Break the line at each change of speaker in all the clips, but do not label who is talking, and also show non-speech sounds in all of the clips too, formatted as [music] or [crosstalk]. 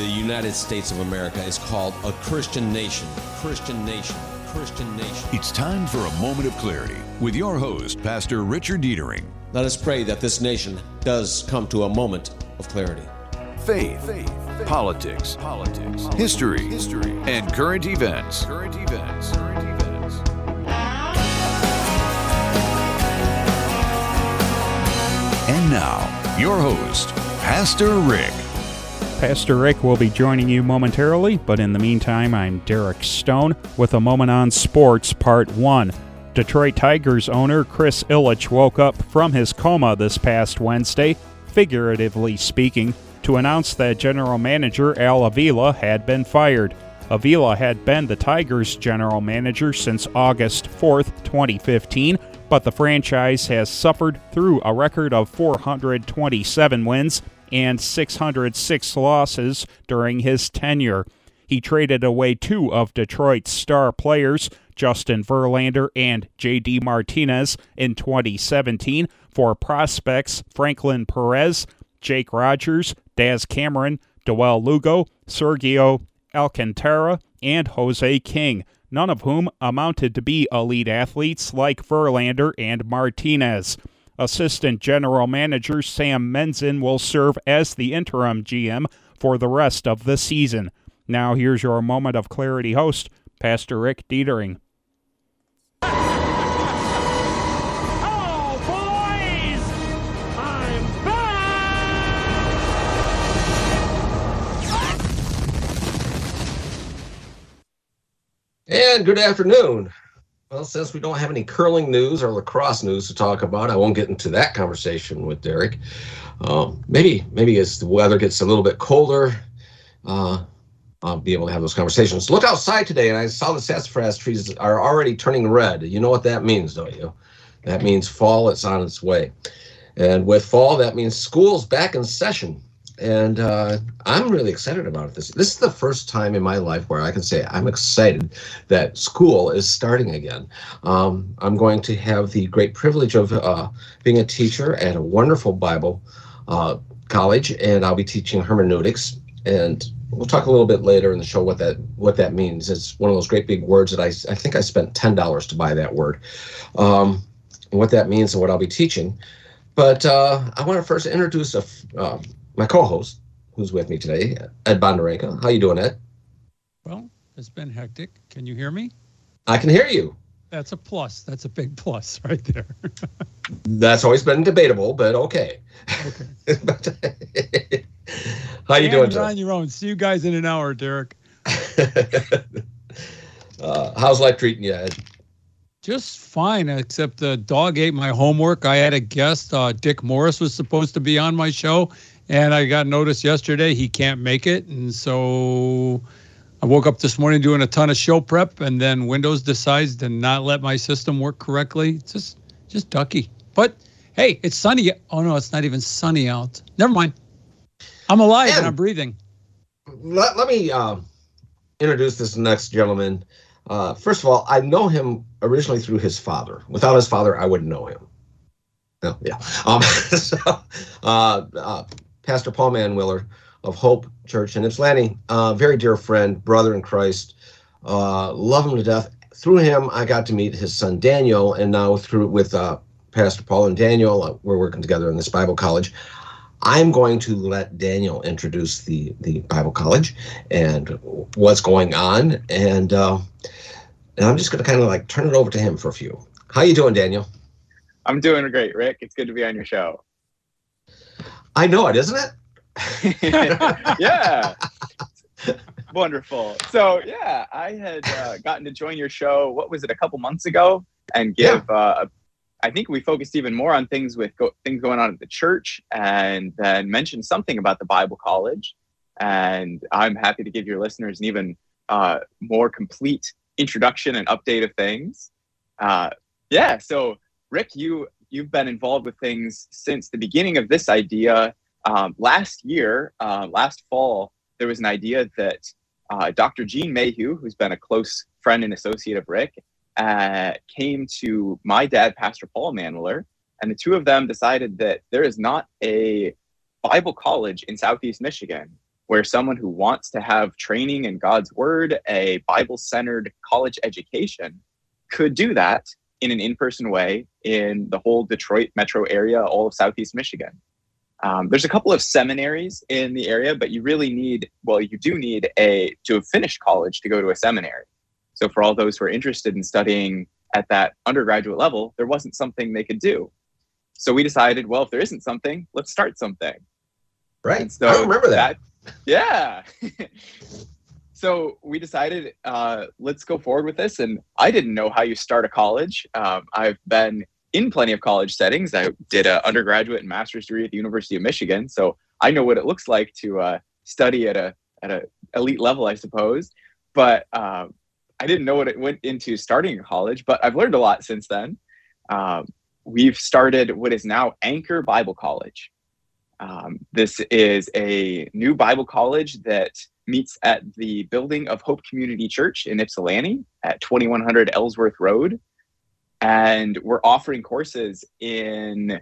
the United States of America is called a Christian nation. Christian nation. Christian nation.
It's time for a moment of clarity with your host, Pastor Richard Deitering.
Let us pray that this nation does come to a moment of clarity.
Faith, faith, politics, politics, history, history, and current events. Current events. Current events. And now, your host, Pastor Rick.
Pastor Rick will be joining you momentarily, but in the meantime, I'm Derek Stone with a moment on sports, part one. Detroit Tigers owner Chris Ilitch woke up from his coma this past Wednesday, figuratively speaking, to announce that general manager Al Avila had been fired. Avila had been the Tigers' general manager since August 4, 2015, but the franchise has suffered through a record of 427 wins and 606 losses during his tenure. He traded away two of Detroit's star players, Justin Verlander and J.D. Martinez, in 2017 for prospects Franklin Perez, Jake Rogers, Daz Cameron, Joel Lugo, Sergio Alcantara, and Jose King, none of whom amounted to be elite athletes like Verlander and Martinez. Assistant General Manager Sam Menzin will serve as the interim GM for the rest of the season. Now, here's your moment of clarity host, Pastor Rick
Deitering.
And good afternoon. Well, since we don't have any curling news or lacrosse news to talk about, I won't get into that conversation with Derek. Um, maybe, maybe as the weather gets a little bit colder, uh, I'll be able to have those conversations. Look outside today, and I saw the sassafras trees are already turning red. You know what that means, don't you? That means fall. is on its way, and with fall, that means school's back in session and uh, I'm really excited about this. This is the first time in my life where I can say I'm excited that school is starting again. Um, I'm going to have the great privilege of uh, being a teacher at a wonderful Bible uh, college, and I'll be teaching hermeneutics. And we'll talk a little bit later in the show what that what that means. It's one of those great big words that I I think I spent ten dollars to buy that word, um, what that means and what I'll be teaching. But uh, I want to first introduce a. My co-host, who's with me today, Ed Bonderenka. How you doing, Ed?
Well, it's been hectic. Can you hear me?
I can hear you.
That's a plus. That's a big plus [laughs] right there.
That's always been debatable, but okay.
Okay. [laughs]
How you doing,
on your own. See you guys in an hour, Derek. [laughs]
uh, how's life treating you, Ed?
Just fine, except the dog ate my homework. I had a guest, uh, Dick Morris, was supposed to be on my show, and I got notice yesterday he can't make it, and so I woke up this morning doing a ton of show prep, and then Windows decides to not let my system work correctly. It's just, just ducky. But hey, it's sunny. Oh no, it's not even sunny out. Never mind. I'm alive and, and I'm breathing.
Let, let me uh, introduce this next gentleman. Uh, first of all, I know him originally through his father. Without his father, I wouldn't know him. No, yeah. Um, [laughs] so, uh, uh, Pastor Paul Manwiller of Hope Church in Ypsilanti, uh, very dear friend, brother in Christ, uh, love him to death. Through him, I got to meet his son Daniel, and now through with uh, Pastor Paul and Daniel, uh, we're working together in this Bible college. I'm going to let Daniel introduce the the Bible college and what's going on, and uh, and I'm just going to kind of like turn it over to him for a few. How you doing, Daniel?
I'm doing great, Rick. It's good to be on your show.
I know it, isn't
it? [laughs] yeah. [laughs] Wonderful. So yeah, I had uh, gotten to join your show. What was it? A couple months ago, and give. Yeah. Uh, I think we focused even more on things with go- things going on at the church, and then mentioned something about the Bible College. And I'm happy to give your listeners an even uh, more complete introduction and update of things. Uh, yeah. So Rick, you you've been involved with things since the beginning of this idea. Um, last year, uh, last fall, there was an idea that uh, Dr. Gene Mayhew, who's been a close friend and associate of Rick, uh, came to my dad, Pastor Paul Manwiller, and the two of them decided that there is not a Bible college in Southeast Michigan where someone who wants to have training in God's word, a Bible centered college education, could do that in an in person way in the whole Detroit metro area, all of Southeast Michigan. Um, there's a couple of seminaries in the area, but you really need, well, you do need a to have finished college to go to a seminary. So for all those who are interested in studying at that undergraduate level, there wasn't something they could do. So we decided, well, if there isn't something, let's start something.
Right. So I remember that.
that yeah. [laughs] so we decided, uh, let's go forward with this. And I didn't know how you start a college. Um, I've been in plenty of college settings. I did an undergraduate and master's degree at the University of Michigan, so I know what it looks like to uh, study at a at a elite level, I suppose. But uh, I didn't know what it went into starting a college. But I've learned a lot since then. Um, we've started what is now Anchor Bible College. Um, this is a new Bible college that meets at the building of Hope Community Church in Ypsilanti at 2100 Ellsworth Road and we're offering courses in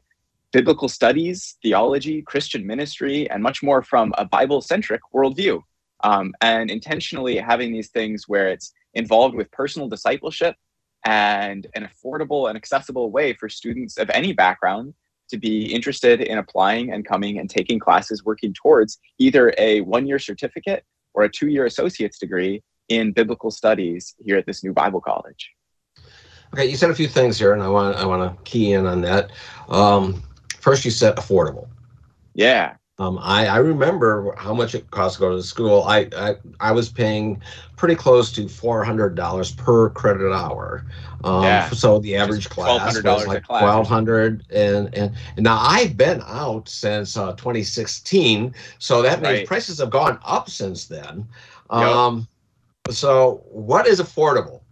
biblical studies, theology, Christian ministry, and much more from a Bible centric worldview. Um, and intentionally having these things where it's involved with personal discipleship and an affordable and accessible way for students of any background to be interested in applying and coming and taking classes working towards either a one year certificate or a two year associate's degree in biblical studies here at this new Bible college.
Okay, you said a few things here, and I want I want to key in on that. Um, first, you said affordable.
Yeah.
Um, I, I remember how much it cost to go to school. I, I I was paying pretty close to four hundred dollars per credit hour. Um, yeah. So the average class was like twelve hundred, and, and and now I've been out since uh, 2016, so that means right. prices have gone up since then. Um, yep. So what is affordable?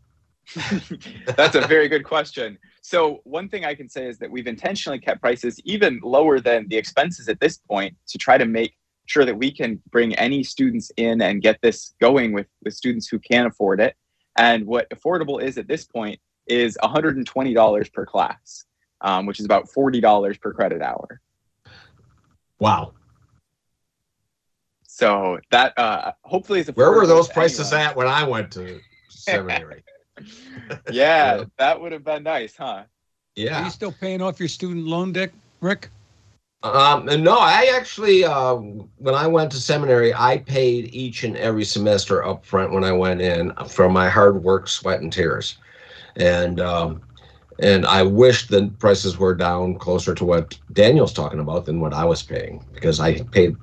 [laughs]
That's a very good question. So, one thing I can say is that we've intentionally kept prices even lower than the expenses at this point to try to make sure that we can bring any students in and get this going with, with students who can't afford it. And what affordable is at this point is $120 per class, um, which is about $40 per credit hour.
Wow.
So that uh, hopefully is
Where were those prices anyway. at when I went to seminary? [laughs] [laughs]
yeah, that would have been nice, huh?
Yeah.
Are you still paying off your student loan, Dick, Rick?
Um, no, I actually, uh, when I went to seminary, I paid each and every semester up front when I went in for my hard work, sweat, and tears. And um, and I wish the prices were down closer to what Daniel's talking about than what I was paying because I paid,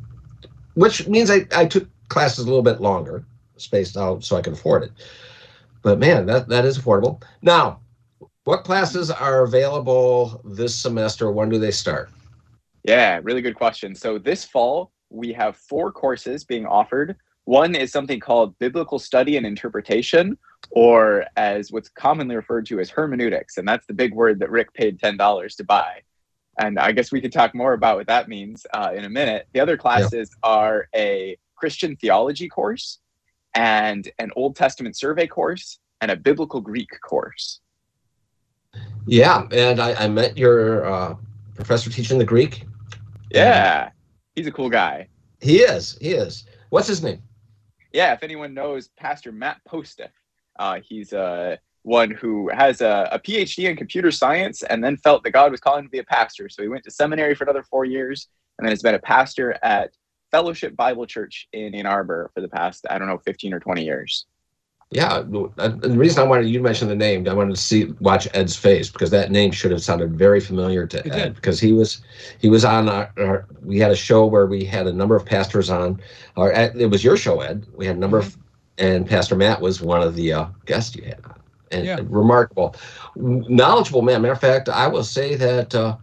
which means I, I took classes a little bit longer, spaced out so I could afford it. But man, that, that is affordable. Now, what classes are available this semester? When do they start?
Yeah, really good question. So this fall, we have four courses being offered. One is something called Biblical Study and Interpretation, or as what's commonly referred to as hermeneutics. And that's the big word that Rick paid $10 to buy. And I guess we could talk more about what that means uh, in a minute. The other classes are a Christian theology course, and an Old Testament survey course and a biblical Greek course.
Yeah, and I, I met your uh, professor teaching the Greek.
Yeah, he's a cool guy.
He is. He is. What's his name?
Yeah, if anyone knows Pastor Matt Postiff, uh, he's uh, one who has a, a, PhD in computer science and then felt that God was calling him to be a pastor. So he went to seminary for another four years and then has been a pastor at Fellowship Bible Church in Ann Arbor for the past, I don't know, 15 or 20 years.
Yeah, the reason I wanted you to mention the name, I wanted to see watch Ed's face because that name should have sounded very familiar to it Ed did. because he was he was on our, our, we had a show where we had a number of pastors on or it was your show Ed we had a number mm-hmm. of and Pastor Matt was one of the uh, guests you had on and yeah. remarkable knowledgeable man matter of fact I will say that uh,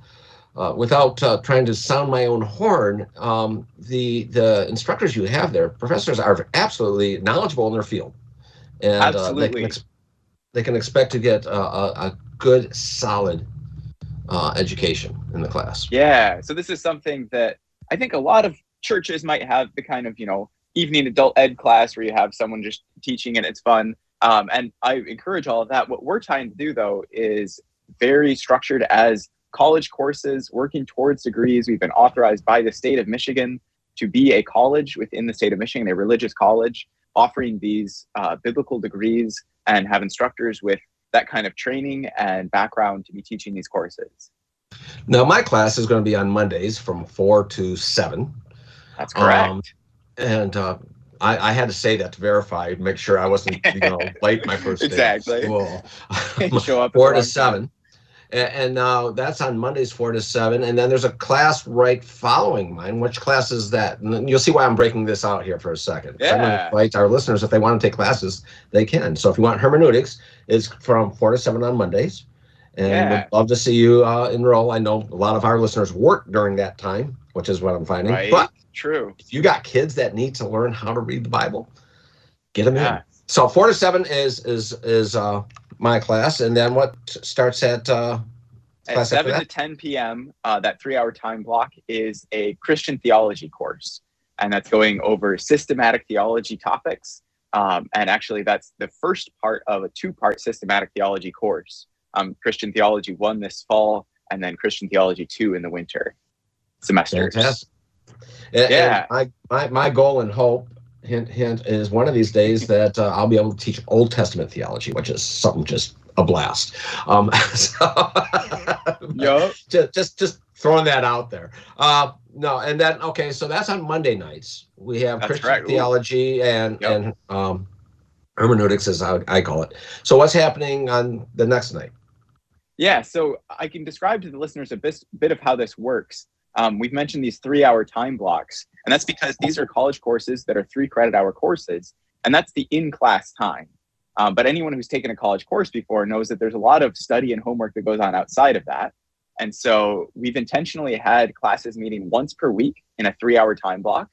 uh, without uh, trying to sound my own horn, um, the the instructors you have there, professors, are absolutely knowledgeable in their field, and
absolutely.
Uh, they, can ex- they, can expect to get a, a good, solid uh, education in the class.
Yeah. So this is something that I think a lot of churches might have the kind of you know evening adult ed class where you have someone just teaching and it's fun. Um, and I encourage all of that. What we're trying to do though is very structured as college courses, working towards degrees. We've been authorized by the state of Michigan to be a college within the state of Michigan, a religious college, offering these uh, biblical degrees and have instructors with that kind of training and background to be teaching these courses.
Now, my class is going to be on Mondays from four to seven.
That's correct.
Um, and uh, I, I, had to say that to verify, make sure I wasn't, you know, [laughs] late my first day.
Exactly. [laughs]
Show up four to seven. And now that's on Mondays four to seven, and then there's a class right following mine. Which class is that? And you'll see why I'm breaking this out here for a second.
Yeah. I'm going to
invite our listeners if they want to take classes, they can. So if you want hermeneutics, it's from four to seven on Mondays, and yeah. we'd love to see you uh, enroll. I know a lot of our listeners work during that time, which is what I'm finding.
Right.
But
true,
if you got kids that need to learn how to read the Bible, get them yeah. in. So four to seven is is is uh, my class, and then what starts at uh,
at seven to ten p.m. Uh, that three-hour time block is a Christian theology course, and that's going over systematic theology topics. Um, and actually, that's the first part of a two-part systematic theology course. Um, Christian theology one this fall, and then Christian theology two in the winter semesters.
Fantastic. yeah. And my, my my goal and hope hint hint is one of these days that uh, I'll be able to teach Old Testament theology, which is something just a blast. Um, [laughs] so
yep. [laughs]
just, just just throwing that out there. Uh, no, and then okay, so that's on Monday nights. We have that's Christian theology and yep. and um, hermeneutics, as I, I call it. So what's happening on the next night?
Yeah, so I can describe to the listeners a bit, bit of how this works. Um, we've mentioned these three-hour time blocks, and that's because these are college courses that are three credit-hour courses, and that's the in-class time. Um, but anyone who's taken a college course before knows that there's a lot of study and homework that goes on outside of that. And so we've intentionally had classes meeting once per week in a three hour time block.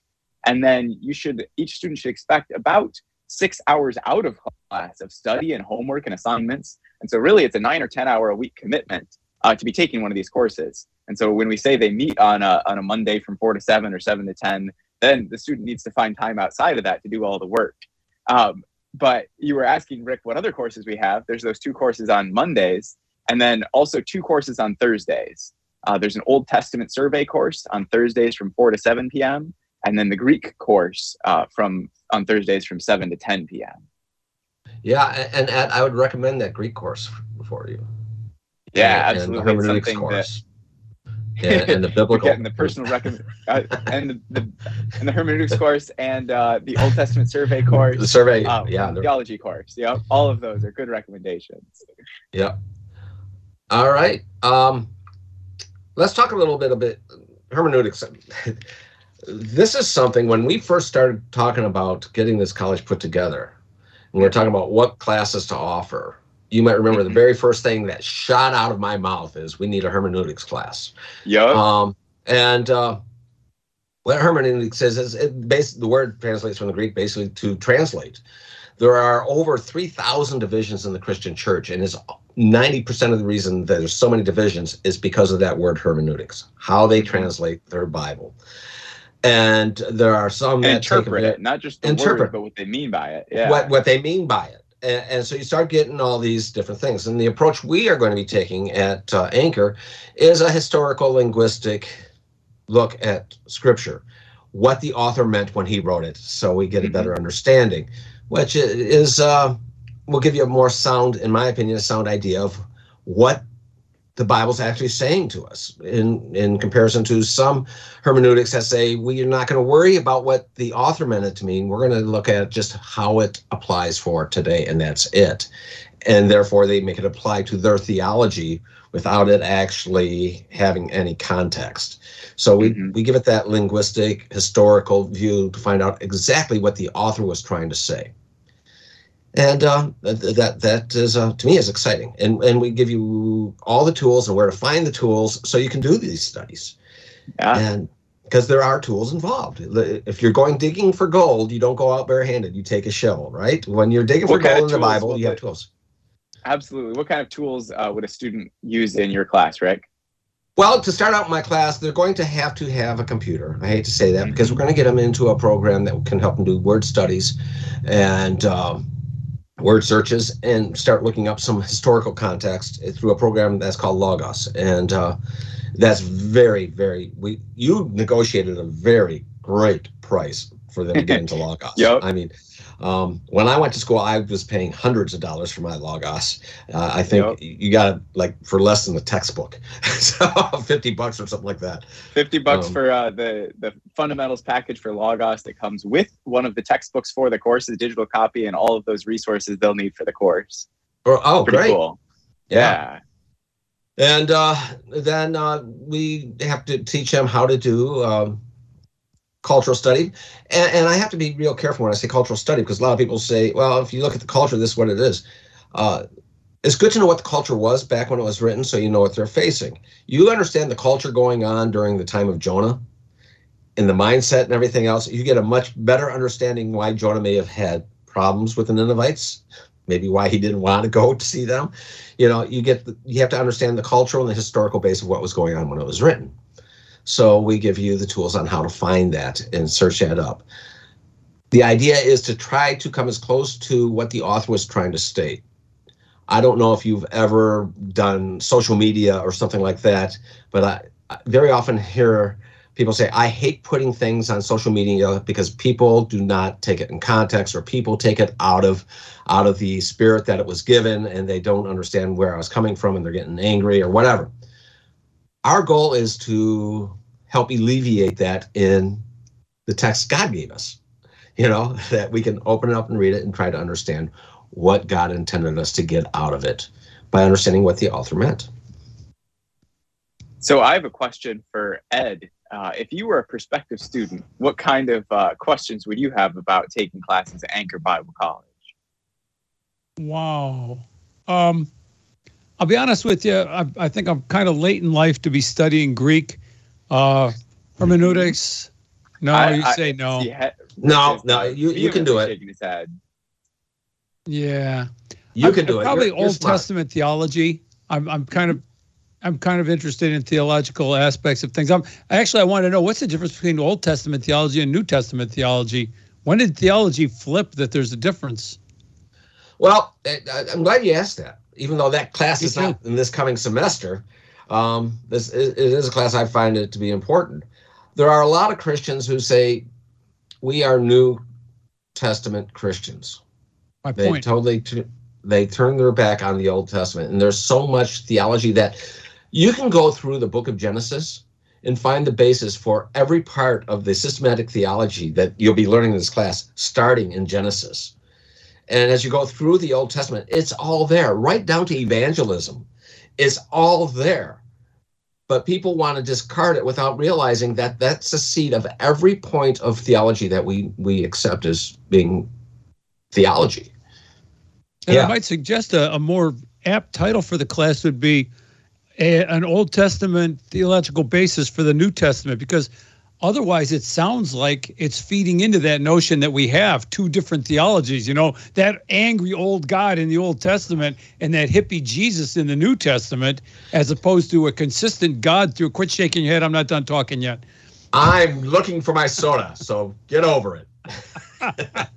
And then you should, each student should expect about six hours out of class of study and homework and assignments. And so really it's a nine or 10 hour a week commitment uh, to be taking one of these courses. And so when we say they meet on a, on a Monday from four to seven or seven to 10, then the student needs to find time outside of that to do all the work. Um, but you were asking Rick what other courses we have. There's those two courses on Mondays, and then also two courses on Thursdays. Uh, there's an Old Testament survey course on Thursdays from 4 to 7 p.m., and then the Greek course uh, from on Thursdays from 7 to 10 p.m.
Yeah, and, and I would recommend that Greek course for you.
Yeah, and, absolutely.
And the hermeneutics course and, and the biblical
and the personal recommend uh, and the, the, and the hermeneutics course and uh, the Old Testament survey course.
The survey,
uh,
yeah,
theology course. Yeah, all of those are good recommendations.
Yeah. All right. Um, let's talk a little bit about hermeneutics. [laughs] this is something when we first started talking about getting this college put together, and we we're talking about what classes to offer you might remember the very [laughs] first thing that shot out of my mouth is we need a hermeneutics class.
Yeah.
Um, and uh, what hermeneutics is, is it basically the word translates from the Greek basically to translate. There are over 3,000 divisions in the Christian church, and is 90% of the reason that there's so many divisions is because of that word hermeneutics, how they mm-hmm. translate their Bible. And there are some
and that interpret it, not just the interpret, word, but what they mean by it. Yeah.
What what they mean by it and, and, so you start getting all these different things. And the approach we are going to be taking at uh, Anchor is a historical linguistic look at Scripture, what the author meant when he wrote it, so we get a better mm-hmm. understanding, which is uh, will give you a more sound, in my opinion, a sound idea of what the Bible's actually saying to us in, in comparison to some hermeneutics that say we're not going to worry about what the author meant it to mean. We're going to look at just how it applies for today, and that's it. And therefore, they make it apply to their theology without it actually having any context. So we, mm-hmm. we give it that linguistic, historical view to find out exactly what the author was trying to say and uh, that that is uh, to me is exciting. And and we give you all the tools and where to find the tools so you can do these studies.
Yeah.
and because there are tools involved. If you're going digging for gold you don't go out barehanded. You take a shovel right? When you're digging what for gold in the bible you have tools.
Absolutely. What kind of tools uh, would a student use in your class rick?
Well, to start out my class, they're going to have to have a computer. I hate to say that mm-hmm. because we're going to get them into a program that can help them do word studies. And um, word searches and start looking up some [laughs] historical context through a program that's called Logos, and uh, that's very, very. We you negotiated a very great price for them to get into [laughs] Logos.
Yep.
I mean, um, when I went to school, I was paying hundreds of dollars for my Logos. Uh, I think
Yep.
you got it like for less than a textbook, [laughs] so fifty bucks or something like that.
50 bucks
Um,
for uh, the the fundamentals package for Logos that comes with one of the textbooks for the course, the digital copy, and all of those resources they'll need for the course.
Or oh,
Pretty
great,
cool.
yeah.
Yeah.
And uh, then uh, we have to teach them how to do um, cultural study. And, and I have to be real careful when I say cultural study because a lot of people say, well, if you look at the culture, this is what it is. Uh, it's good to know what the culture was back when it was written so you know what they're facing. You understand the culture going on during the time of Jonah and the mindset and everything else. You get a much better understanding why Jonah may have had problems with the Ninevites, maybe why he didn't want to go to see them you know you get the, you have to understand the cultural and the historical base of what was going on when it was written so we give you the tools on how to find that and search that up the idea is to try to come as close to what the author was trying to state i don't know if you've ever done social media or something like that but i, I very often hear people say i hate putting things on social media because people do not take it in context or people take it out of out of the spirit that it was given and they don't understand where I was coming from and they're getting angry or whatever. Our goal is to help alleviate that in the text God gave us. You know, [laughs] that we can open it up and read it and try to understand what God intended us to get out of it by understanding what the author meant.
So I have a question for Ed. Uh, if you were a prospective student, what kind of uh, questions would you have about taking classes at Anchor Bible College?
Wow. Um, I'll be honest with you. I, I think I'm kind of late in life to be studying Greek, uh, hermeneutics. No,
I-
you
I-
say no.
He ha-
No, no, you, you can do it.
Shaking his head.
Yeah,
You
I'm-
can do
I'm
it.
Probably
You're- you're
Old
smart.
Testament theology. I'm I'm kind of I'm kind of interested in theological aspects of things. I'm actually I want to know what's the difference between Old Testament theology and New Testament theology. When did theology flip that there's a difference?
Well, I- I- I'm glad you asked that. Even though that class is not in this coming semester, um, this is, it is a class I find it to be important. There are a lot of Christians who say we are New Testament Christians.
My
They
point.
totally they turn their back on the Old Testament, and there's so much theology that you can go through the Book of Genesis and find the basis for every part of the systematic theology that you'll be learning in this class, starting in Genesis. And as you go through the Old Testament, it's all there, right down to evangelism. It's all there. But people want to discard it without realizing that that's the seed of every point of theology that we we accept as being theology.
And
Yeah.
I might suggest a, a more apt title for the class would be a, an Old Testament theological basis for the New Testament, because otherwise it sounds like it's feeding into that notion that we have two different theologies. You know, that angry old God in the Old Testament and that hippie Jesus in the New Testament, as opposed to a consistent God through. Quit shaking your head. I'm not done talking yet.
I'm looking for my soda, so get over it. [laughs]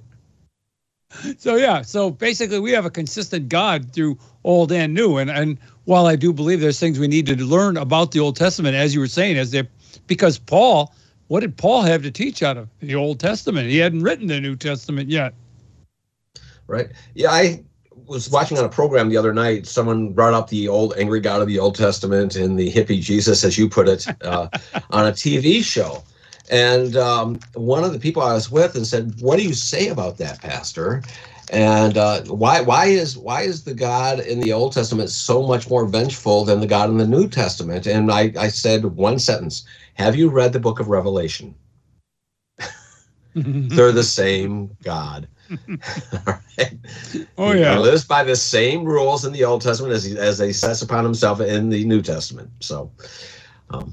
So yeah, so basically we have a consistent God through old and new. And and while I do believe there's things we need to learn about the Old Testament, as you were saying, as they because Paul, what did Paul have to teach out of the Old Testament? He hadn't written the New Testament yet.
Right? Yeah, I was watching on a program the other night. Someone brought up the old angry God of the Old Testament and the hippie Jesus, as you put it, [laughs] uh, on a TV show. And um, one of the people I was with and said, "What do you say about that, Pastor?" And uh, why why is why is the God in the Old Testament so much more vengeful than the God in the New Testament? And I, I said one sentence: Have you read the Book of Revelation? [laughs] They're the same God. [laughs] All right.
oh
He
yeah.
lives by the same rules in the Old Testament as he as he sets upon himself in the New Testament. So, um,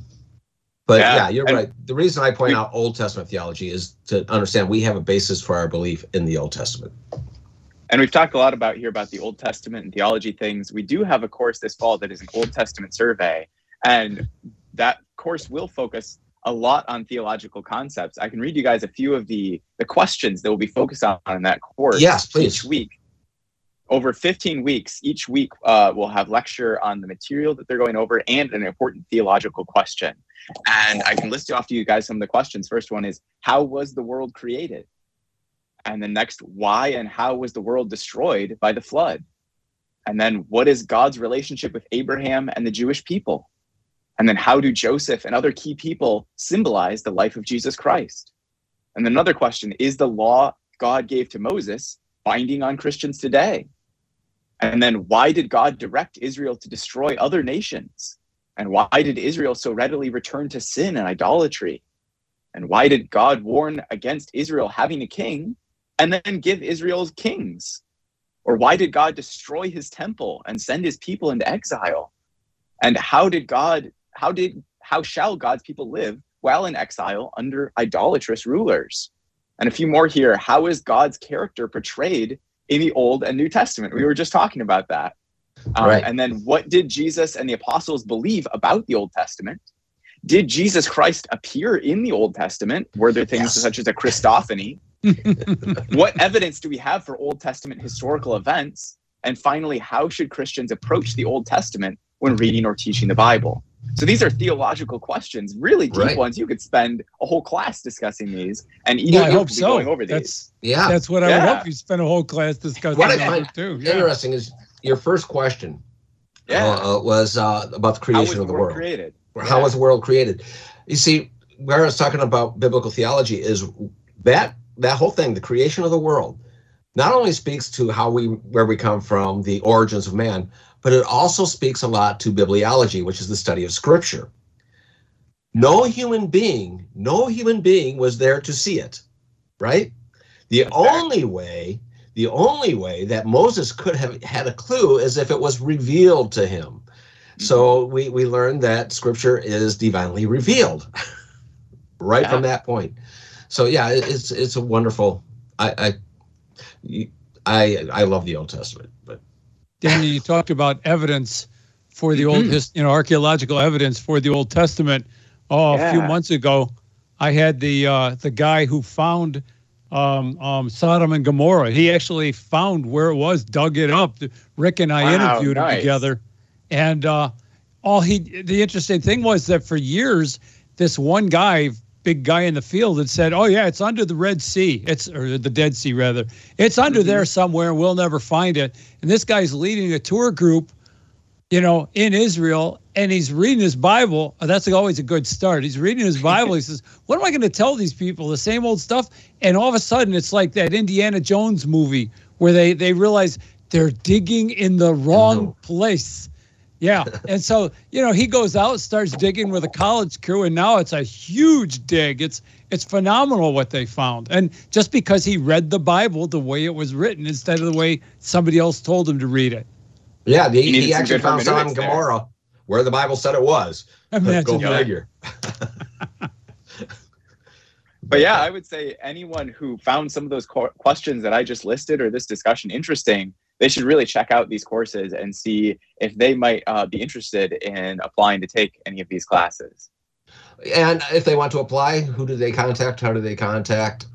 but
Yeah,
yeah, you're
and-
right. The reason I point
we-
out Old Testament theology is to understand we have a basis for our belief in the Old Testament.
And we've talked a lot about here about the Old Testament and theology things. We do have a course this fall that is an Old Testament survey, and that course will focus a lot on theological concepts. I can read you guys a few of the the questions that will be focused on in that course.
Yes, please.
Each week, over 15 weeks, each week uh, we'll have lecture on the material that they're going over and an important theological question. And I can list off to you guys some of the questions. First one is How was the world created? And the next, why and how was the world destroyed by the flood? And then, what is God's relationship with Abraham and the Jewish people? And then, how do Joseph and other key people symbolize the life of Jesus Christ? And then another question is the law God gave to Moses binding on Christians today? And then, why did God direct Israel to destroy other nations? And why did Israel so readily return to sin and idolatry? And why did God warn against Israel having a king and then give Israel's kings? Or why did God destroy his temple and send his people into exile? And how did God, how did, how shall God's people live while in exile under idolatrous rulers? And a few more here. How is God's character portrayed in the Old and New Testament? We were just talking about that. Um,
Right.
And then what did Jesus and the apostles believe about the Old Testament? Did Jesus Christ appear in the Old Testament? Were there things
Yes.
such as a Christophany? [laughs] what evidence do we have for Old Testament historical events? And finally, how should Christians approach the Old Testament when reading or teaching the Bible? So these are theological questions, really deep
Right.
ones. You could spend a whole class discussing these, and each
Yeah,
of
I
you
hope
could be
so.
going over these.
That's
Yeah.
that's what I would
Yeah.
hope you spend a whole class discussing
What I find
too. Yeah.
Interesting is your first question
yeah.
uh, uh, was uh, about the creation of the
world
world.
created?
How was the world created? You see, where I was talking about biblical theology is that that whole thing, the creation of the world, not only speaks to how we where we come from, the origins of man, but it also speaks a lot to bibliology, which is the study of scripture. No human being, no human being was there to see it, right? The only way, the only way that Moses could have had a clue is if it was revealed to him. So mm-hmm. we we learned that scripture is divinely revealed [laughs] right
Yeah.
from that point. So yeah, it's it's a wonderful. I I I I love the Old Testament, but
Daniel, you talked about evidence for the old,
Mhm.
his, you know, archaeological evidence for the Old Testament. Oh, a few months ago, I had the uh, the guy who found um, um, Sodom and Gomorrah. He actually found where it was, dug it up. Rick and I
Wow,
interviewed him together, and uh, all he. The interesting thing was that for years, this one guy, big guy in the field, had said, "Oh yeah, it's under the Red Sea. It's or the Dead Sea rather. It's under there somewhere. We'll never find it." And this guy's leading a tour group you know, in Israel, and he's reading his Bible. Uh, That's always a good start. He's reading his Bible. He [laughs] says, "What am I going to tell these people? The same old stuff." And all of a sudden, it's like that Indiana Jones movie where they they realize they're digging in the wrong
No.
place. Yeah, and so you know he goes out, starts digging with a college crew, and now it's a huge dig. It's it's phenomenal what they found, and just because he read the Bible the way it was written instead of the way somebody else told him to read it.
yeah, the,
You needed
he actually found Sodom and
hermeneutics there.
Gomorrah where the Bible said it was. [laughs]
Imagine
Go
that.
figure. [laughs]
But yeah, I would say anyone who found some of those questions that I just listed or this discussion interesting, they should really check out these courses and see if they might uh, be interested in applying to take any of these classes.
And if they want to apply, who do they contact? How do they contact?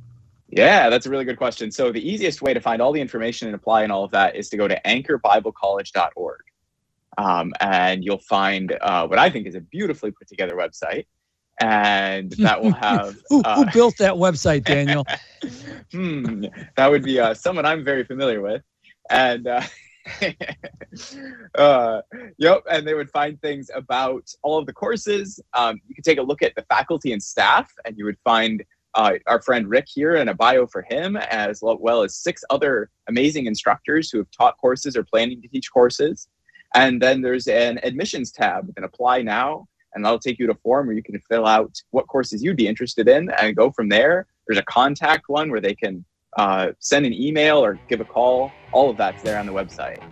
Yeah, that's a really good question. So the easiest way to find all the information and apply and all of that is to go to anchorbiblecollege.org. Um, and you'll find uh, what I think is a beautifully put together website. And [laughs] that will have
Who, who
uh,
built that website, Daniel? [laughs]
hmm, that would be uh, someone I'm very familiar with. And uh, [laughs] uh, yep, and they would find things about all of the courses. Um, you could take a look at the faculty and staff, and you would find uh, our friend Rick here and a bio for him, as well as six other amazing instructors who have taught courses or planning to teach courses. And then there's an admissions tab. You can apply now, and that'll take you to a form where you can fill out what courses you'd be interested in and go from there. There's a contact one where they can uh, send an email or give a call. All of that's there on the website.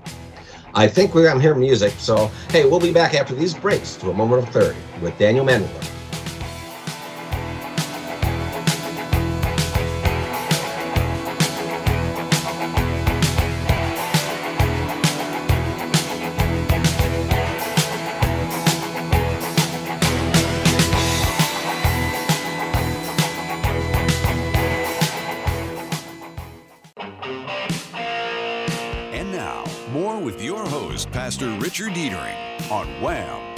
I think we're I'm hearing music. So hey, we'll be back after these breaks to a moment of clarity with Daniel
Manwiller. With your host, Pastor Richard Deitering on Wham!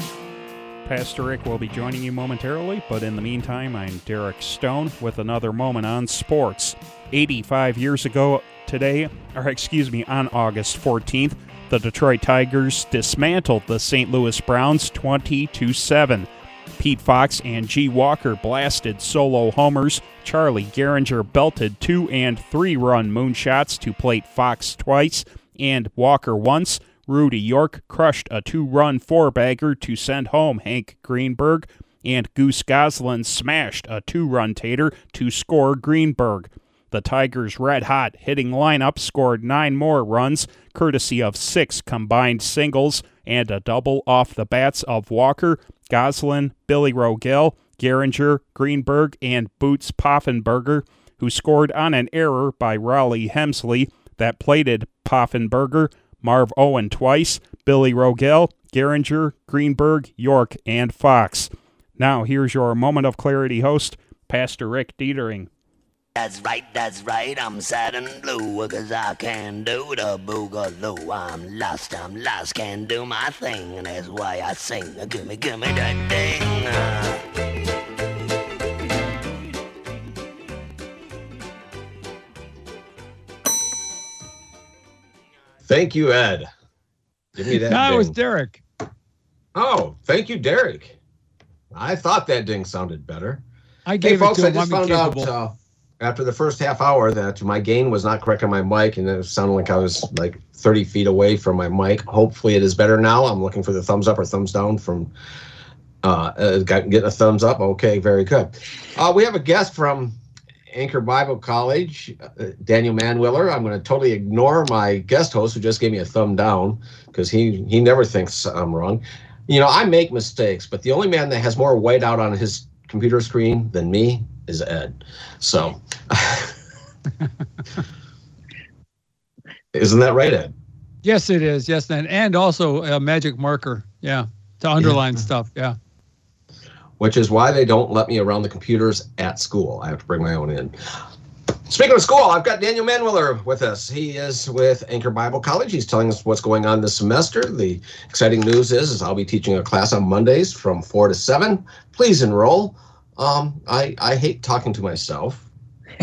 Pastor Rick will be joining you momentarily, but in the meantime, I'm Derek Stone with another moment on sports. 85 years ago today, or excuse me, on August 14th, the Detroit Tigers dismantled the St. Louis Browns 22 7. Pete Fox and Gee Walker blasted solo homers. Charlie Gehringer belted two and three run moonshots to plate Fox twice and Walker once. Rudy York crushed a two run four bagger to send home Hank Greenberg, and Goose Goslin smashed a two run tater to score Greenberg. The Tigers' red hot hitting lineup scored nine more runs, courtesy of six combined singles and a double off the bats of Walker, Goslin, Billy Rogell, Gehringer, Greenberg, and Boots Poffenberger, who scored on an error by Rollie Hemsley that plated Poffenberger, Marv Owen twice, Billy Rogell, Gehringer, Greenberg, York, and Fox. Now, here's your moment of clarity host, Pastor Rick Deitering.
That's right, that's right, I'm sad and blue, cause I can't do the boogaloo. I'm lost, I'm lost, can't do my thing, and that's why I sing. Gimme, gimme that ding.
Thank you, Ed. Give me that.
No, it was. Derek.
Oh, thank you, Derek. I thought that ding sounded better.
I
Hey,
gave
folks,
it to
I just found out
incapable.
uh, after the first half hour that my gain was not correct on my mic, and it sounded like I was like 30 feet away from my mic. Hopefully, it is better now. I'm looking for the thumbs up or thumbs down from uh, uh getting a thumbs up. Okay, very good. Uh, we have a guest from Anchor Bible College, uh, Daniel Manwiller. I'm going to totally ignore my guest host who just gave me a thumb down because he he never thinks I'm wrong. You know, I make mistakes, but the only man that has more white out on his computer screen than me is Ed. So, [laughs] isn't that right, Ed?
Yes, it is. Yes, and and also a magic marker. Yeah, to underline stuff. Yeah.
Which is why they don't let me around the computers at school. I have to bring my own in. Speaking of school, I've got Daniel Manwiller with us. He is with Anchor Bible College. He's telling us what's going on this semester. The exciting news is, is I'll be teaching a class on Mondays from four to seven. Please enroll. Um, I I hate talking to myself. [laughs]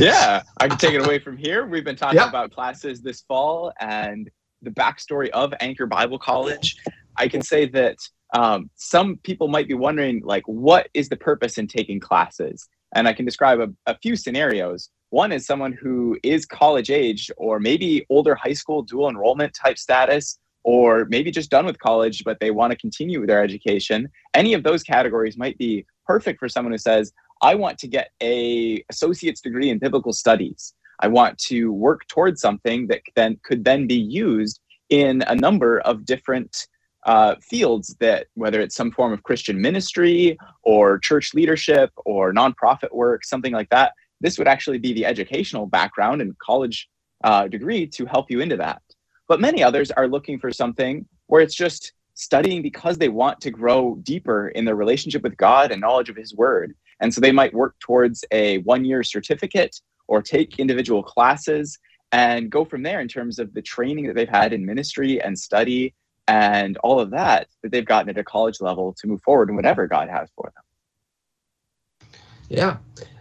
yeah, I can take it away from here. We've been talking
Yep.
about classes this fall and the backstory of Anchor Bible College. I can say that um, some people might be wondering, like, what is the purpose in taking classes? And I can describe a, a few scenarios. One is someone who is college age or maybe older high school dual enrollment type status, or maybe just done with college, but they want to continue their education. Any of those categories might be perfect for someone who says, I want to get a associate's degree in biblical studies. I want to work towards something that then could then be used in a number of different uh, fields that whether it's some form of Christian ministry or church leadership or nonprofit work, something like that. This would actually be the educational background and college uh, degree to help you into that. But many others are looking for something where it's just studying because they want to grow deeper in their relationship with God and knowledge of His Word. And so they might work towards a one year certificate or take individual classes and go from there in terms of the training that they've had in ministry and study and all of that that they've gotten at a college level to move forward in whatever God has for them.
Yeah.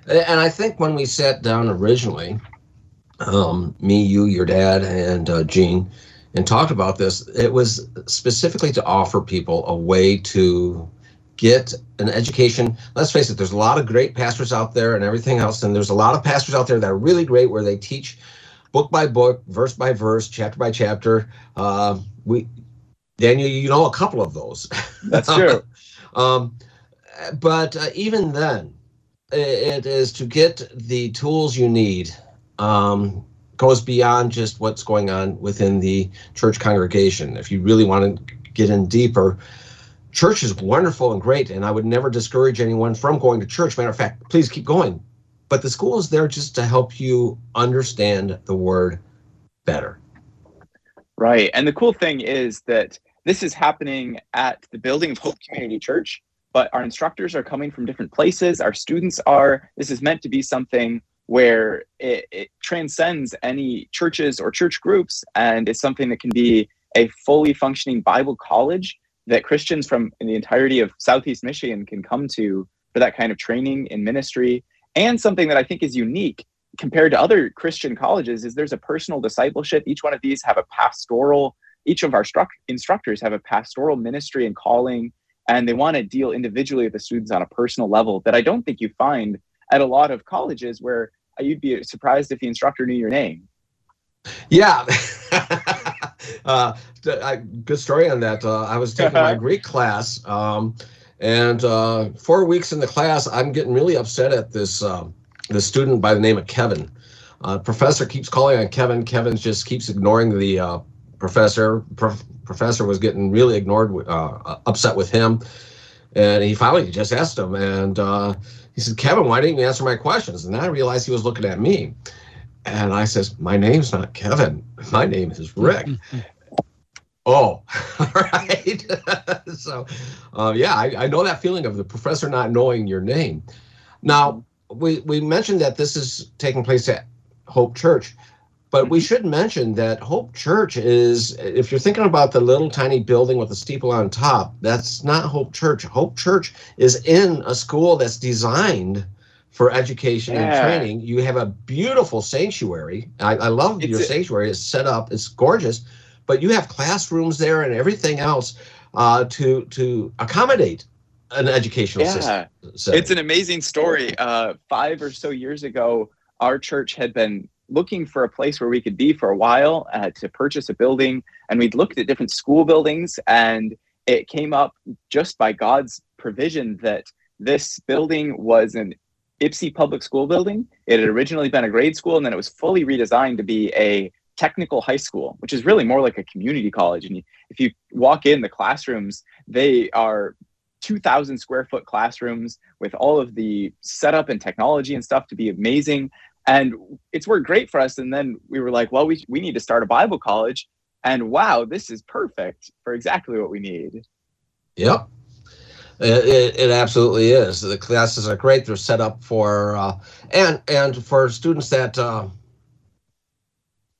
And I think when we sat down originally, um, me, you, your dad, and uh, Gene, and talked about this, it was specifically to offer people a way to get an education. Let's face it, there's a lot of great pastors out there and everything else. And there's a lot of pastors out there that are really great where they teach book by book, verse by verse, chapter by chapter. Uh, we, Daniel, you know a couple of those.
That's true. [laughs]
um, but uh, even then, it is to get the tools you need um, goes beyond just what's going on within the church congregation. If you really want to get in deeper, church is wonderful and great, and I would never discourage anyone from going to church. Matter of fact, please keep going. But the school is there just to help you understand the word better.
Right. And the cool thing is that this is happening at the building of Hope Community Church, but our instructors are coming from different places. Our students are. This is meant to be something where it, it transcends any churches or church groups and is something that can be a fully functioning Bible college that Christians from the entirety of Southeast Michigan can come to for that kind of training in ministry. And something that I think is unique compared to other Christian colleges is there's a personal discipleship. Each one of these have a pastoral, each of our struct- instructors have a pastoral ministry and calling, and they want to deal individually with the students on a personal level that I don't think you find at a lot of colleges where you'd be surprised if the instructor knew your name.
Yeah. [laughs] uh, I, good story on that. Uh, I was taking my [laughs] Greek class, um, and uh, four weeks in the class, I'm getting really upset at this uh, this student by the name of Kevin. Uh, professor keeps calling on Kevin. Kevin just keeps ignoring the uh, professor. Pro- professor was getting really ignored, uh, uh, upset with him, and he finally just asked him, and uh, he said, "Kevin, why didn't you answer my questions?" And then I realized he was looking at me. And I says, My name's not Kevin. My name is Rick. [laughs] oh, all [laughs] right. [laughs] so, uh, yeah, I, I, know that feeling of the professor not knowing your name. Now, we, we mentioned that this is taking place at Hope Church, but we should mention that Hope Church is, if you're thinking about the little tiny building with the steeple on top, that's not Hope Church. Hope Church is in a school that's designed for education yeah. and training. You have a beautiful sanctuary. I, I love it's your a, sanctuary. It's set up. It's gorgeous, but you have classrooms there and everything else uh, to to accommodate an educational yeah. system.
Setting. It's an amazing story. Uh, five or so years ago, our church had been looking for a place where we could be for a while uh, to purchase a building, and we'd looked at different school buildings, and it came up just by God's provision that this building was an Ypsi Public School building. It had originally been a grade school, and then it was fully redesigned to be a technical high school, which is really more like a community college. And if you walk in, the classrooms they are 2,000 square foot classrooms with all of the setup and technology and stuff to be amazing. And it's worked great for us. And then we were like, well, we, we need to start a Bible college. And wow, this is perfect for exactly what we need.
Yep. It, it, absolutely is. The classes are great. They're set up for uh, and and for students that, uh,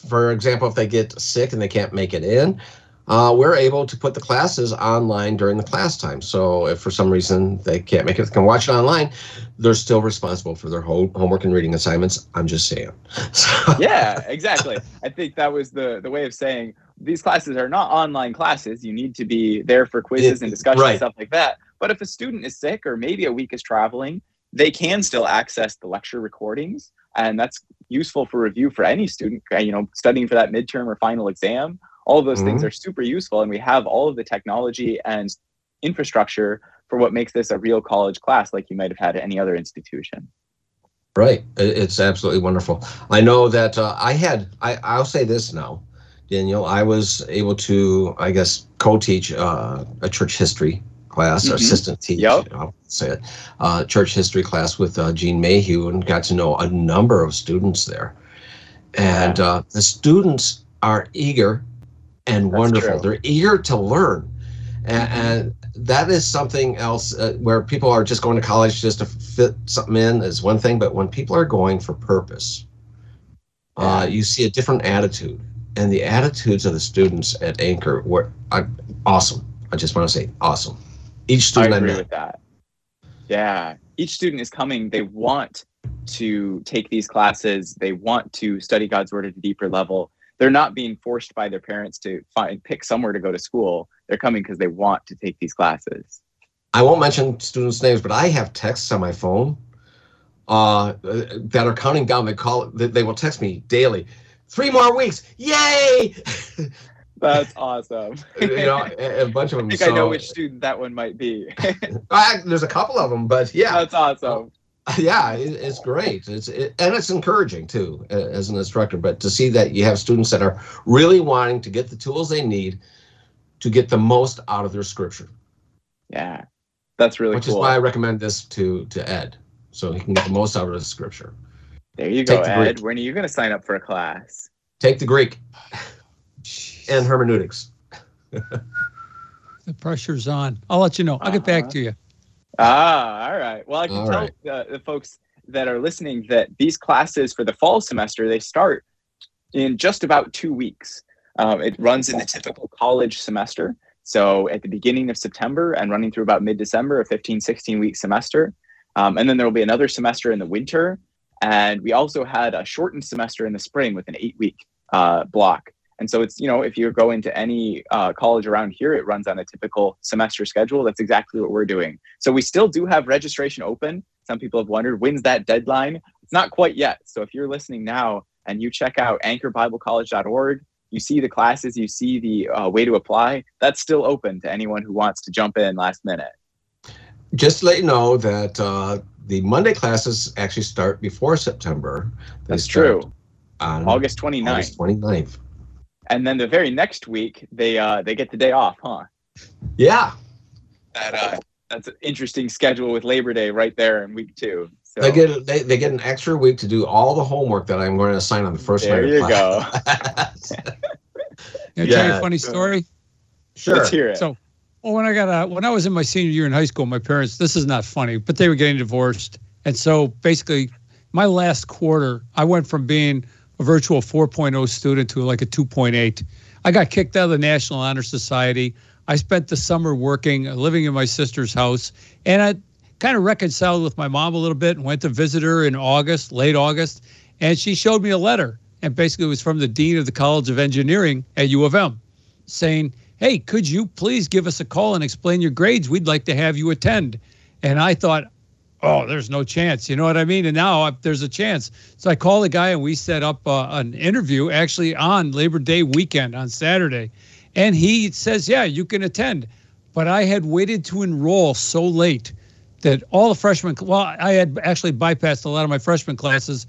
for example, if they get sick and they can't make it in, uh, we're able to put the classes online during the class time. So if for some reason they can't make it, they can watch it online. They're still responsible for their whole homework and reading assignments. I'm just saying. [laughs]
So. Yeah, exactly. I think that was the the way of saying these classes are not online classes. You need to be there for quizzes and discussions right. and stuff like that. But if a student is sick or maybe a week is traveling, they can still access the lecture recordings. And that's useful for review for any student, you know, studying for that midterm or final exam. All of those mm-hmm. things are super useful. And we have all of the technology and infrastructure for what makes this a real college class like you might have had at any other institution.
Right. It's absolutely wonderful. I know that uh, I had, I, I'll say this now, Daniel, I was able to, I guess, co teach uh, a church history class, mm-hmm. assistant teacher, yep. I'll say it, uh, church history class with uh, Gene Mayhew and got to know a number of students there. And uh, the students are eager and That's wonderful. True. They're eager to learn. And, and that is something else uh, where people are just going to college just to fit something in is one thing, but when people are going for purpose, uh, you see a different attitude. And the attitudes of the students at Anchor were uh, awesome. I just want to say awesome. Each student
I agree I with that. Yeah, each student is coming. They want to take these classes. They want to study God's word at a deeper level. They're not being forced by their parents to find pick somewhere to go to school. They're coming because they want to take these classes.
I won't mention students' names, but I have texts on my phone uh, that are counting down. They call they will text me daily. Three more weeks, yay! [laughs]
That's awesome.
you know, [laughs] a, bunch of them.
I think so, I know which student that one might be. [laughs]
I, there's a couple of them, but yeah,
that's awesome. [laughs]
Yeah, it, it's great. It's it, and it's encouraging too as an instructor. But to see that you have students that are really wanting to get the tools they need to get the most out of their scripture.
Yeah, that's really
which
cool.
is why I recommend this to to Ed, so he can get the most out of the scripture.
There you Take go, Ed. When are you going to sign up for a class?
Take the Greek and hermeneutics.
the pressure's on. I'll let you know. I'll get back uh-huh. to you.
Ah, all right. Well, I can all tell right. the, the folks that are listening that these classes for the fall semester they start in just about two weeks. Um, it runs in the typical college semester. So at the beginning of September and running through about mid December, a 15, 16 week semester. Um, and then there will be another semester in the winter. And we also had a shortened semester in the spring with an eight week uh, block. And so it's, you know, if you go into any uh, college around here, it runs on a typical semester schedule. That's exactly what we're doing. So we still do have registration open. Some people have wondered when's that deadline? It's not quite yet. So if you're listening now and you check out anchorbiblecollege.org, you see the classes, you see the uh, way to apply, that's still open to anyone who wants to jump in last minute.
Just to let you know that uh, the Monday classes actually start before September. They
That's true.
On
August 29th.
August 29th.
And then the very next week, they uh, they get the day off, huh?
Yeah.
That, uh, that's an interesting schedule with Labor Day right there in week two. So
They get they, they get an extra week to do all the homework that I'm going to assign on the first
there
night
you
of
go.
Can I [laughs] tell you
Yeah.
a funny story?
sure.
Let's hear it.
So, well, when I got uh, when I was in my senior year in high school, my parents. This is not funny, but they were getting divorced, and so basically, my last quarter, I went from being a virtual 4.0 student to like a 2.8. I got kicked out of the National Honor Society. I spent the summer working, uh, living in my sister's house, and I kind of reconciled with my mom a little bit and went to visit her in August, late August, and she showed me a letter, and basically it was from the dean of the College of Engineering at U of M, saying, "Hey, could you please give us a call and explain your grades? We'd like to have you attend." And I thought, "Oh, there's no chance." You know what I mean? And now I, there's a chance. So I called the guy and we set up uh, an interview actually on Labor Day weekend on Saturday, and he says, "Yeah, you can attend." But I had waited to enroll so late that all the freshmen, well, I had actually bypassed a lot of my freshman classes,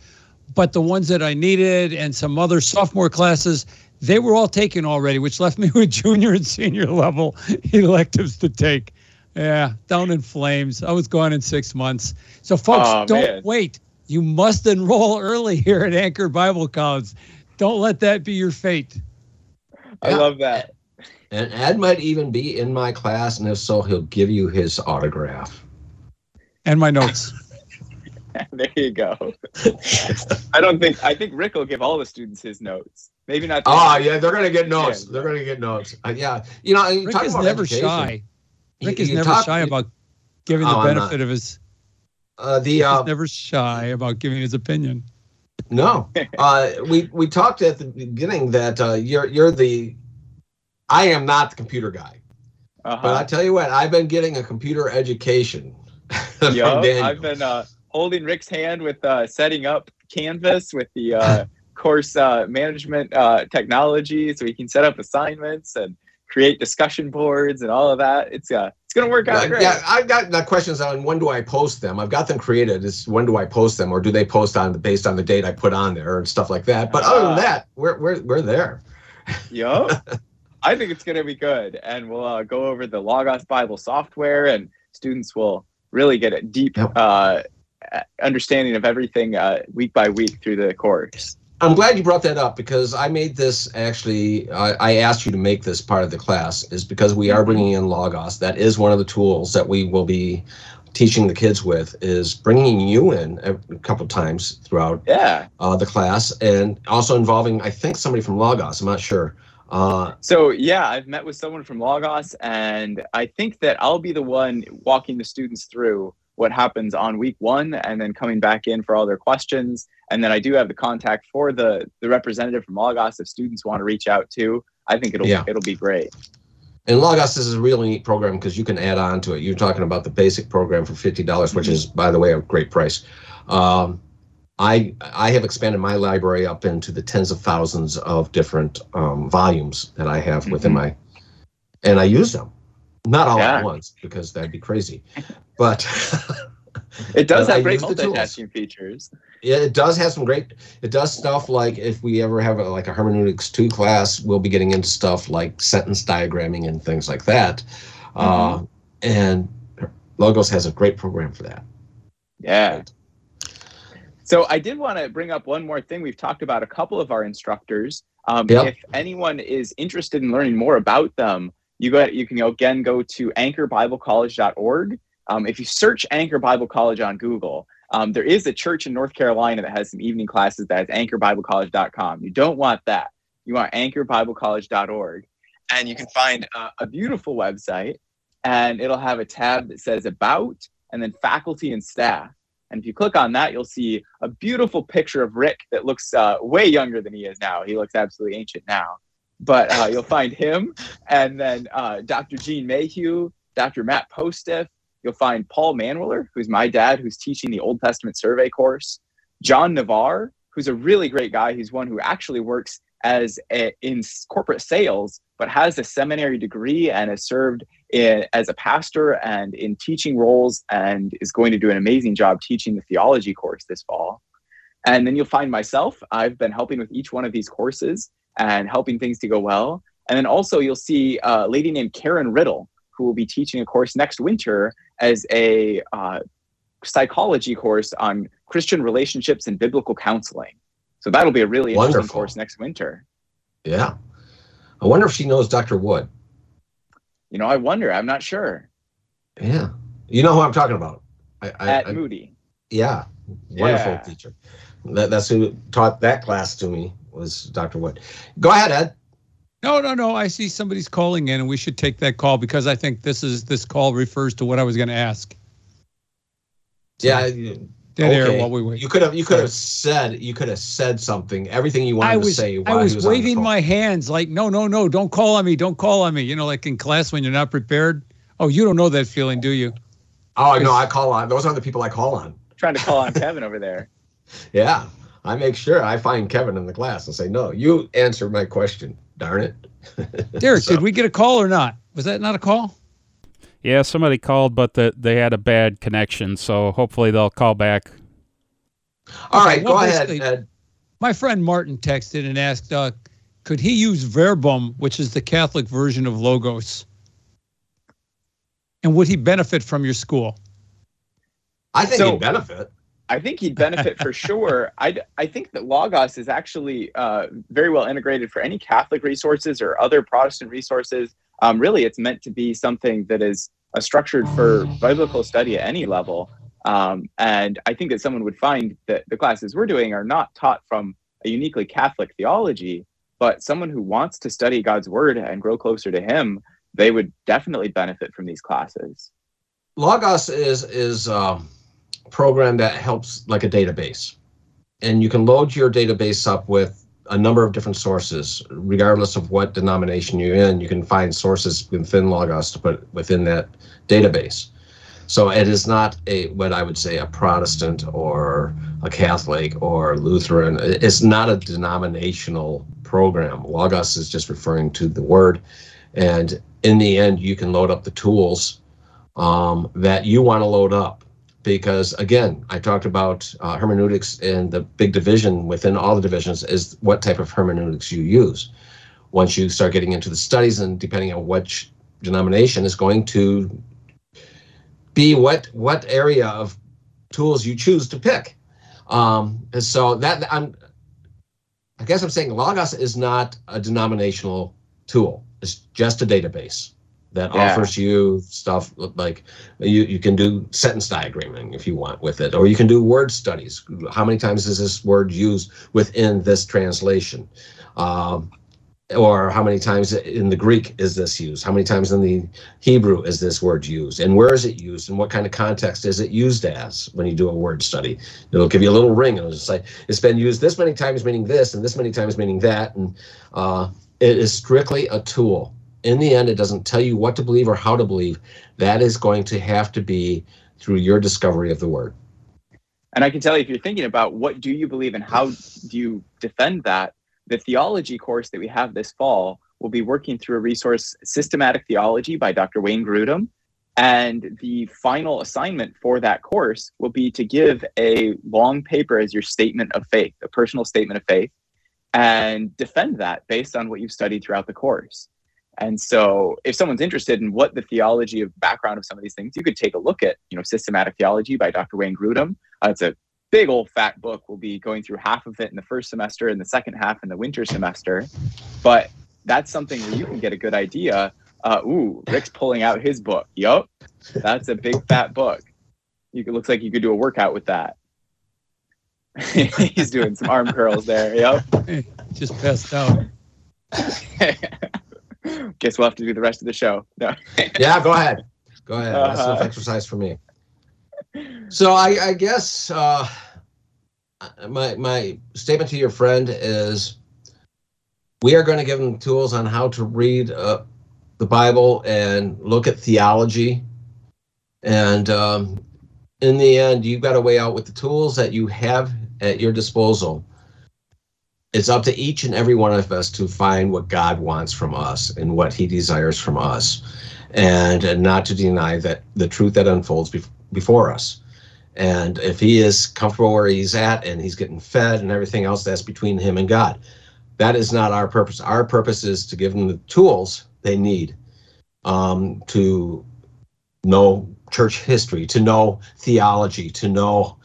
but the ones that I needed and some other sophomore classes, they were all taken already, which left me [laughs] with junior and senior level electives to take. Yeah, down in flames. I was gone in six months. So, folks,
Aw,
don't
man.
wait. You must enroll [laughs] early here at Anchor Bible College. Don't let that be your fate.
I
Yeah.
love that.
And Ed might even be in my class, and if so, he'll give you his autograph.
And my notes. [laughs]
there you go. I don't think I think Rick will give all the students his notes. Maybe not. the-
Oh yeah, they're gonna get notes.
Yeah.
They're gonna get notes. Uh, yeah, you know, you
Rick
talk
is
about
never
education.
shy.
You-
Rick is never
talk-
shy about giving the
Oh, I'm
benefit of his.
uh, the uh,
is never shy about giving his opinion.
no. Uh, we we talked at the beginning that uh, you're you're the. I am not the computer guy,
Uh-huh.
but I tell you what, I've been getting a computer education [laughs] from
Yup,
Daniel.
I've been uh, holding Rick's hand with uh, setting up Canvas with the uh, [laughs] course uh, management uh, technology, so he can set up assignments and create discussion boards and all of that. It's uh, it's gonna work out
Uh,
great.
yeah, I've got the questions on when do I post them. I've got them created. Is when do I post them, or do they post on the based on the date I put on there and stuff like that. But other
Ah.
than that, we're we're we're there. [laughs]
Yup. I think it's going to be good. And we'll uh, go over the Logos Bible software, and students will really get a deep
Yep.
uh, understanding of everything uh, week by week through the course.
I'm glad you brought that up because I made this actually. I, I asked you to make this part of the class is because we are bringing in Logos. That is one of the tools that we will be teaching the kids with. Is bringing you in a couple times throughout
Yeah.
uh, the class, and also involving I think somebody from Logos. I'm not sure. Uh,
So, yeah, I've met with someone from Logos, and I think that I'll be the one walking the students through what happens on week one and then coming back in for all their questions. And then I do have the contact for the, the representative from Logos if students want to reach out too. I think it'll
Yeah.
it'll be great.
And Logos is a really neat program because you can add on to it. You're talking about the basic program for fifty dollars, which is, by the way, a great price. Um, I I have expanded my library up into the tens of thousands of different um, volumes that I have within
Mhm.
my, and I use them, not all
Yeah.
at once because that'd be crazy, [laughs] but [laughs]
It does
I
have great
use the tools.
multitasking features.
yeah, it does have some great. It does stuff like if we ever have a, like a hermeneutics two class, we'll be getting into stuff like sentence diagramming and things like that. Uh, and Logos has a great program for that.
Yeah. So I did want to bring up one more thing. We've talked about a couple of our instructors. Um,
Yep.
If anyone is interested in learning more about them, you go. You can again go to anchorbiblecollege.org. Um, if you search Anchor Bible College on Google, um, there is a church in North Carolina that has some evening classes that is anchorbiblecollege.com. You don't want that. You want anchorbiblecollege.org. and you can find a, a beautiful website, and it'll have a tab that says About and then Faculty and Staff. And if you click on that, you'll see a beautiful picture of Rick that looks uh, way younger than he is now. He looks absolutely ancient now. But uh, you'll find him, and then uh, Dr. Gene Mayhew, Dr. Matt Postiff. You'll find Paul Manwiller, who's my dad, who's teaching the Old Testament survey course. John Navarre, who's a really great guy. He's one who actually works as a, in corporate sales, but has a seminary degree and has served in, as a pastor and in teaching roles, and is going to do an amazing job teaching the theology course this fall. And then you'll find myself. I've been helping with each one of these courses and helping things to go well. And then also you'll see a lady named Karen Riddle, who will be teaching a course next winter as a uh, psychology course on Christian relationships and biblical counseling. So that'll be a really interesting
Wonderful.
course next winter.
Yeah. I wonder if she knows Dr. Wood.
You know, I wonder. I'm not sure.
Yeah. You know who I'm talking about. I, I,
At
I-
Moody.
yeah. Wonderful
Yeah.
teacher. That, that's who taught that class to me was Dr. Wood. Go ahead, Ed.
No, no, no. I see somebody's calling in, and we should take that call because I think this is this call refers to what I was going to ask.
Yeah. you-
Dead air
okay.
while we wait.
You could have you could have said you could have said something. Everything you wanted
I was
to say
I was,
he was
waving my hands like no no no don't call on me don't call on me you know like in class when you're not prepared oh you don't know that feeling do you
Oh no, I call on those are the people I call on.
Trying to call on [laughs] Kevin over there.
Yeah. I make sure I find Kevin in the class and say, No, you answer my question. Darn it. [laughs]
Derek
So-
did we get a call or not was that not a call
Yeah, somebody called, but the, they had a bad connection, so hopefully they'll call back.
All
Okay,
right,
well,
go ahead, Ed.
my friend Martin texted and asked uh, could he use verbum which is the Catholic version of logos and would he benefit from your school
I think
So-
he'd benefit.
I think he'd benefit for sure. [laughs] I, I think that Logos is actually uh, very well integrated for any Catholic resources or other Protestant resources. Um, really, it's meant to be something that is uh, structured for biblical study at any level. Um, and I think that someone would find that the classes we're doing are not taught from a uniquely Catholic theology, but someone who wants to study God's word and grow closer to Him, they would definitely benefit from these classes.
Logos is is um, a program that helps like a database, and you can load your database up with a number of different sources, regardless of what denomination you're in. You can find sources within Logos to put within that database. So it is not a what I would say a Protestant or a Catholic or Lutheran. It's not a denominational program. Logos is just referring to the word, and in the end, you can load up the tools um, that you want to load up. Because again, I talked about uh, hermeneutics and the big division within all the divisions is what type of hermeneutics you use. Once you start getting into the studies, and depending on which denomination is going to be what what area of tools you choose to pick. Um, and so that I'm, I guess I'm saying Logos is not a denominational tool. It's just a database that
Yeah.
offers you stuff like you, you can do sentence diagramming if you want with it, or you can do word studies. How many times is this word used within this translation? Um, or how many times in the Greek is this used? How many times in the Hebrew is this word used? And where is it used? And what kind of context is it used as when you do a word study? It'll give you a little ring and it'll just say, it's been used this many times meaning this and this many times meaning that. And uh, it is strictly a tool. In the end, it doesn't tell you what to believe or how to believe. That is going to have to be through your discovery of the word.
And I can tell you, if you're thinking about what do you believe and how do you defend that, the theology course that we have this fall will be working through a resource, Systematic Theology by Dr. Wayne Grudem. And the final assignment for that course will be to give a long paper as your statement of faith, a personal statement of faith, and defend that based on what you've studied throughout the course. And so, if someone's interested in what the theology of background of some of these things, you could take a look at, you know, Systematic Theology by Dr. Wayne Grudem. Uh, it's a big old fat book. We'll be going through half of it in the first semester and the second half in the winter semester. But that's something where you can get a good idea. Uh, ooh, Rick's pulling out his book. Yup, that's a big fat book. You could, looks like you could do a workout with that. [laughs] He's doing some arm curls there. Yep.
just passed out [laughs] [laughs]
Guess we'll have to do the rest of the show. No. [laughs]
Yeah, go ahead. Go ahead. That's enough
Uh-huh.
exercise for me. So I, I guess uh, my my statement to your friend is we are going to give them tools on how to read uh, the Bible and look at theology. And um, in the end, you've got to weigh out with the tools that you have at your disposal. It's up to each and every one of us to find what God wants from us and what He desires from us and, and not to deny that the truth that unfolds bef- before us. And if he is comfortable where he's at and he's getting fed and everything else, that's between him and God. That is not our purpose. Our purpose is to give them the tools they need um, to know church history, to know theology, to know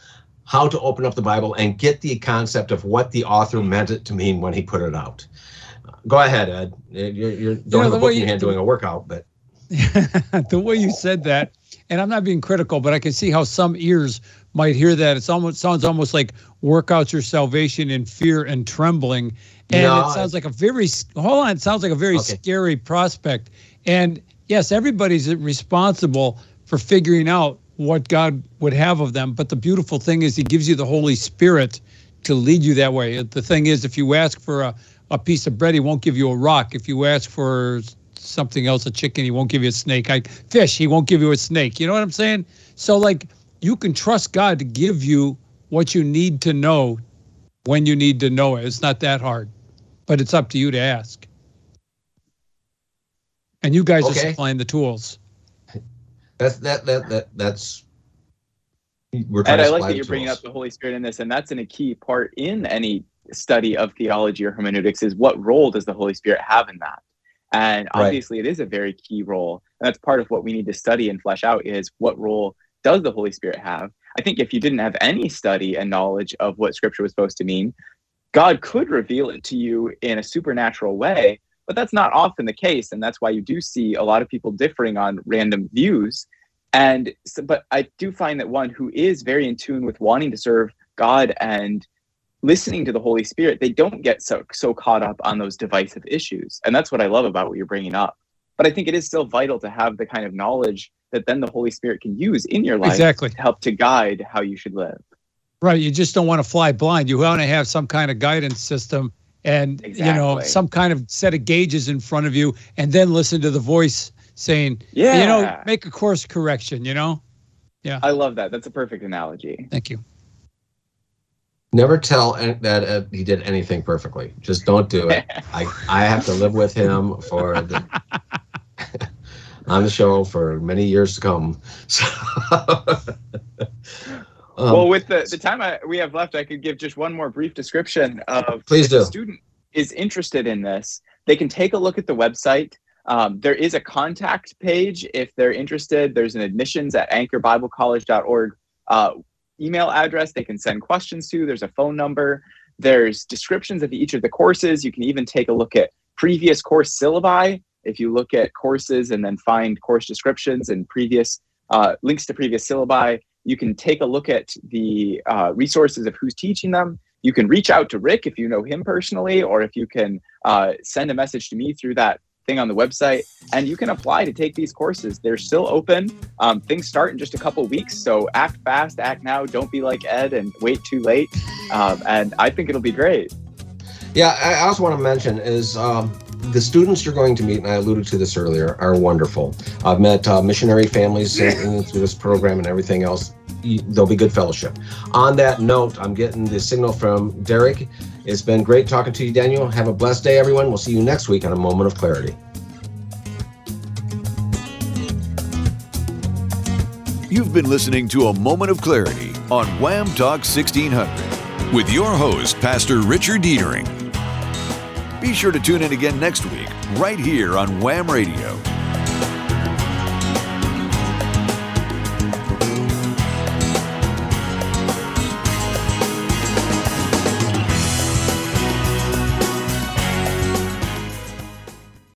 how to open up the Bible and get the concept of what the author meant it to mean when he put it out. Go ahead, Ed. You're, you're don't
know,
have
the
a book in your
you-
hand doing a workout, but [laughs]
the way you said that, and I'm not being critical, but I can see how some ears might hear that. It's almost sounds almost like work out your salvation in fear and trembling, and
No,
it sounds like a very hold on. It sounds like a very
Okay.
scary prospect. And yes, everybody's responsible for figuring out what God would have of them. But the beautiful thing is, He gives you the Holy Spirit to lead you that way. The thing is, if you ask for a, a piece of bread, He won't give you a rock. If you ask for something else, a chicken, He won't give you a snake. I fish, He won't give you a snake. You know what I'm saying? So like, you can trust God to give you what you need to know when you need to know it. It's not that hard, but it's up to you to ask. And you guys are supplying the tools.
That's that that that that's we're trying
And
to
I like that you're bringing
tools.
up the Holy Spirit in this, and that's in a key part in any study of theology or hermeneutics is what role does the Holy Spirit have in that? And
Right.
obviously, it is a very key role, and that's part of what we need to study and flesh out is what role does the Holy Spirit have? I think if you didn't have any study and knowledge of what Scripture was supposed to mean, God could reveal it to you in a supernatural way, but that's not often the case, and that's why you do see a lot of people differing on random views and so, but I do find that one who is very in tune with wanting to serve God and listening to the Holy Spirit, they don't get so so caught up on those divisive issues, and that's what I love about what you're bringing up. But I think it is still vital to have the kind of knowledge that then the Holy Spirit can use in your life
Exactly.
to help to guide how you should live.
Right. You just don't want to fly blind. You want to have some kind of guidance system and, you know, some kind of set of gauges in front of you and then listen to the voice saying,
Yeah,
you know, make a course correction, you know? Yeah.
I love that. That's a perfect analogy.
Thank you.
Never tell that uh, he did anything perfectly. Just don't do it. [laughs] I I have to live with him for the [laughs] on the show for many years to come. So, [laughs] Um,
well, with the, the time I, we have left, I could give just one more brief description of
Please
if a
do.
student is interested in this, they can take a look at the website. Um, there is a contact page if they're interested. There's an admissions at anchorbiblecollege.org uh, email address they can send questions to. There's a phone number. There's descriptions of each of the courses. You can even take a look at previous course syllabi. If you look at courses and then find course descriptions and previous uh, links to previous syllabi, you can take a look at the uh, resources of who's teaching them. You can reach out to Rick if you know him personally, or if you can uh, send a message to me through that thing on the website, and you can apply to take these courses. They're still open. Um, things start in just a couple weeks, so act fast, act now. Don't be like Ed and wait too late. Um, and I think it'll be great.
Yeah, I also want to mention is um, the students you're going to meet, and I alluded to this earlier, are wonderful. I've met uh, missionary families in- [laughs] in- through this program and everything else. There'll be good fellowship. On that note, I'm getting the signal from Derek. It's been great talking to you, Daniel. Have a blessed day, everyone. We'll see you next week on A Moment of Clarity.
You've been listening to A Moment of Clarity on WAAM Talk 1600 with your host, Pastor Richard Deitering. Be sure to tune in again next week, right here on WAAM Radio.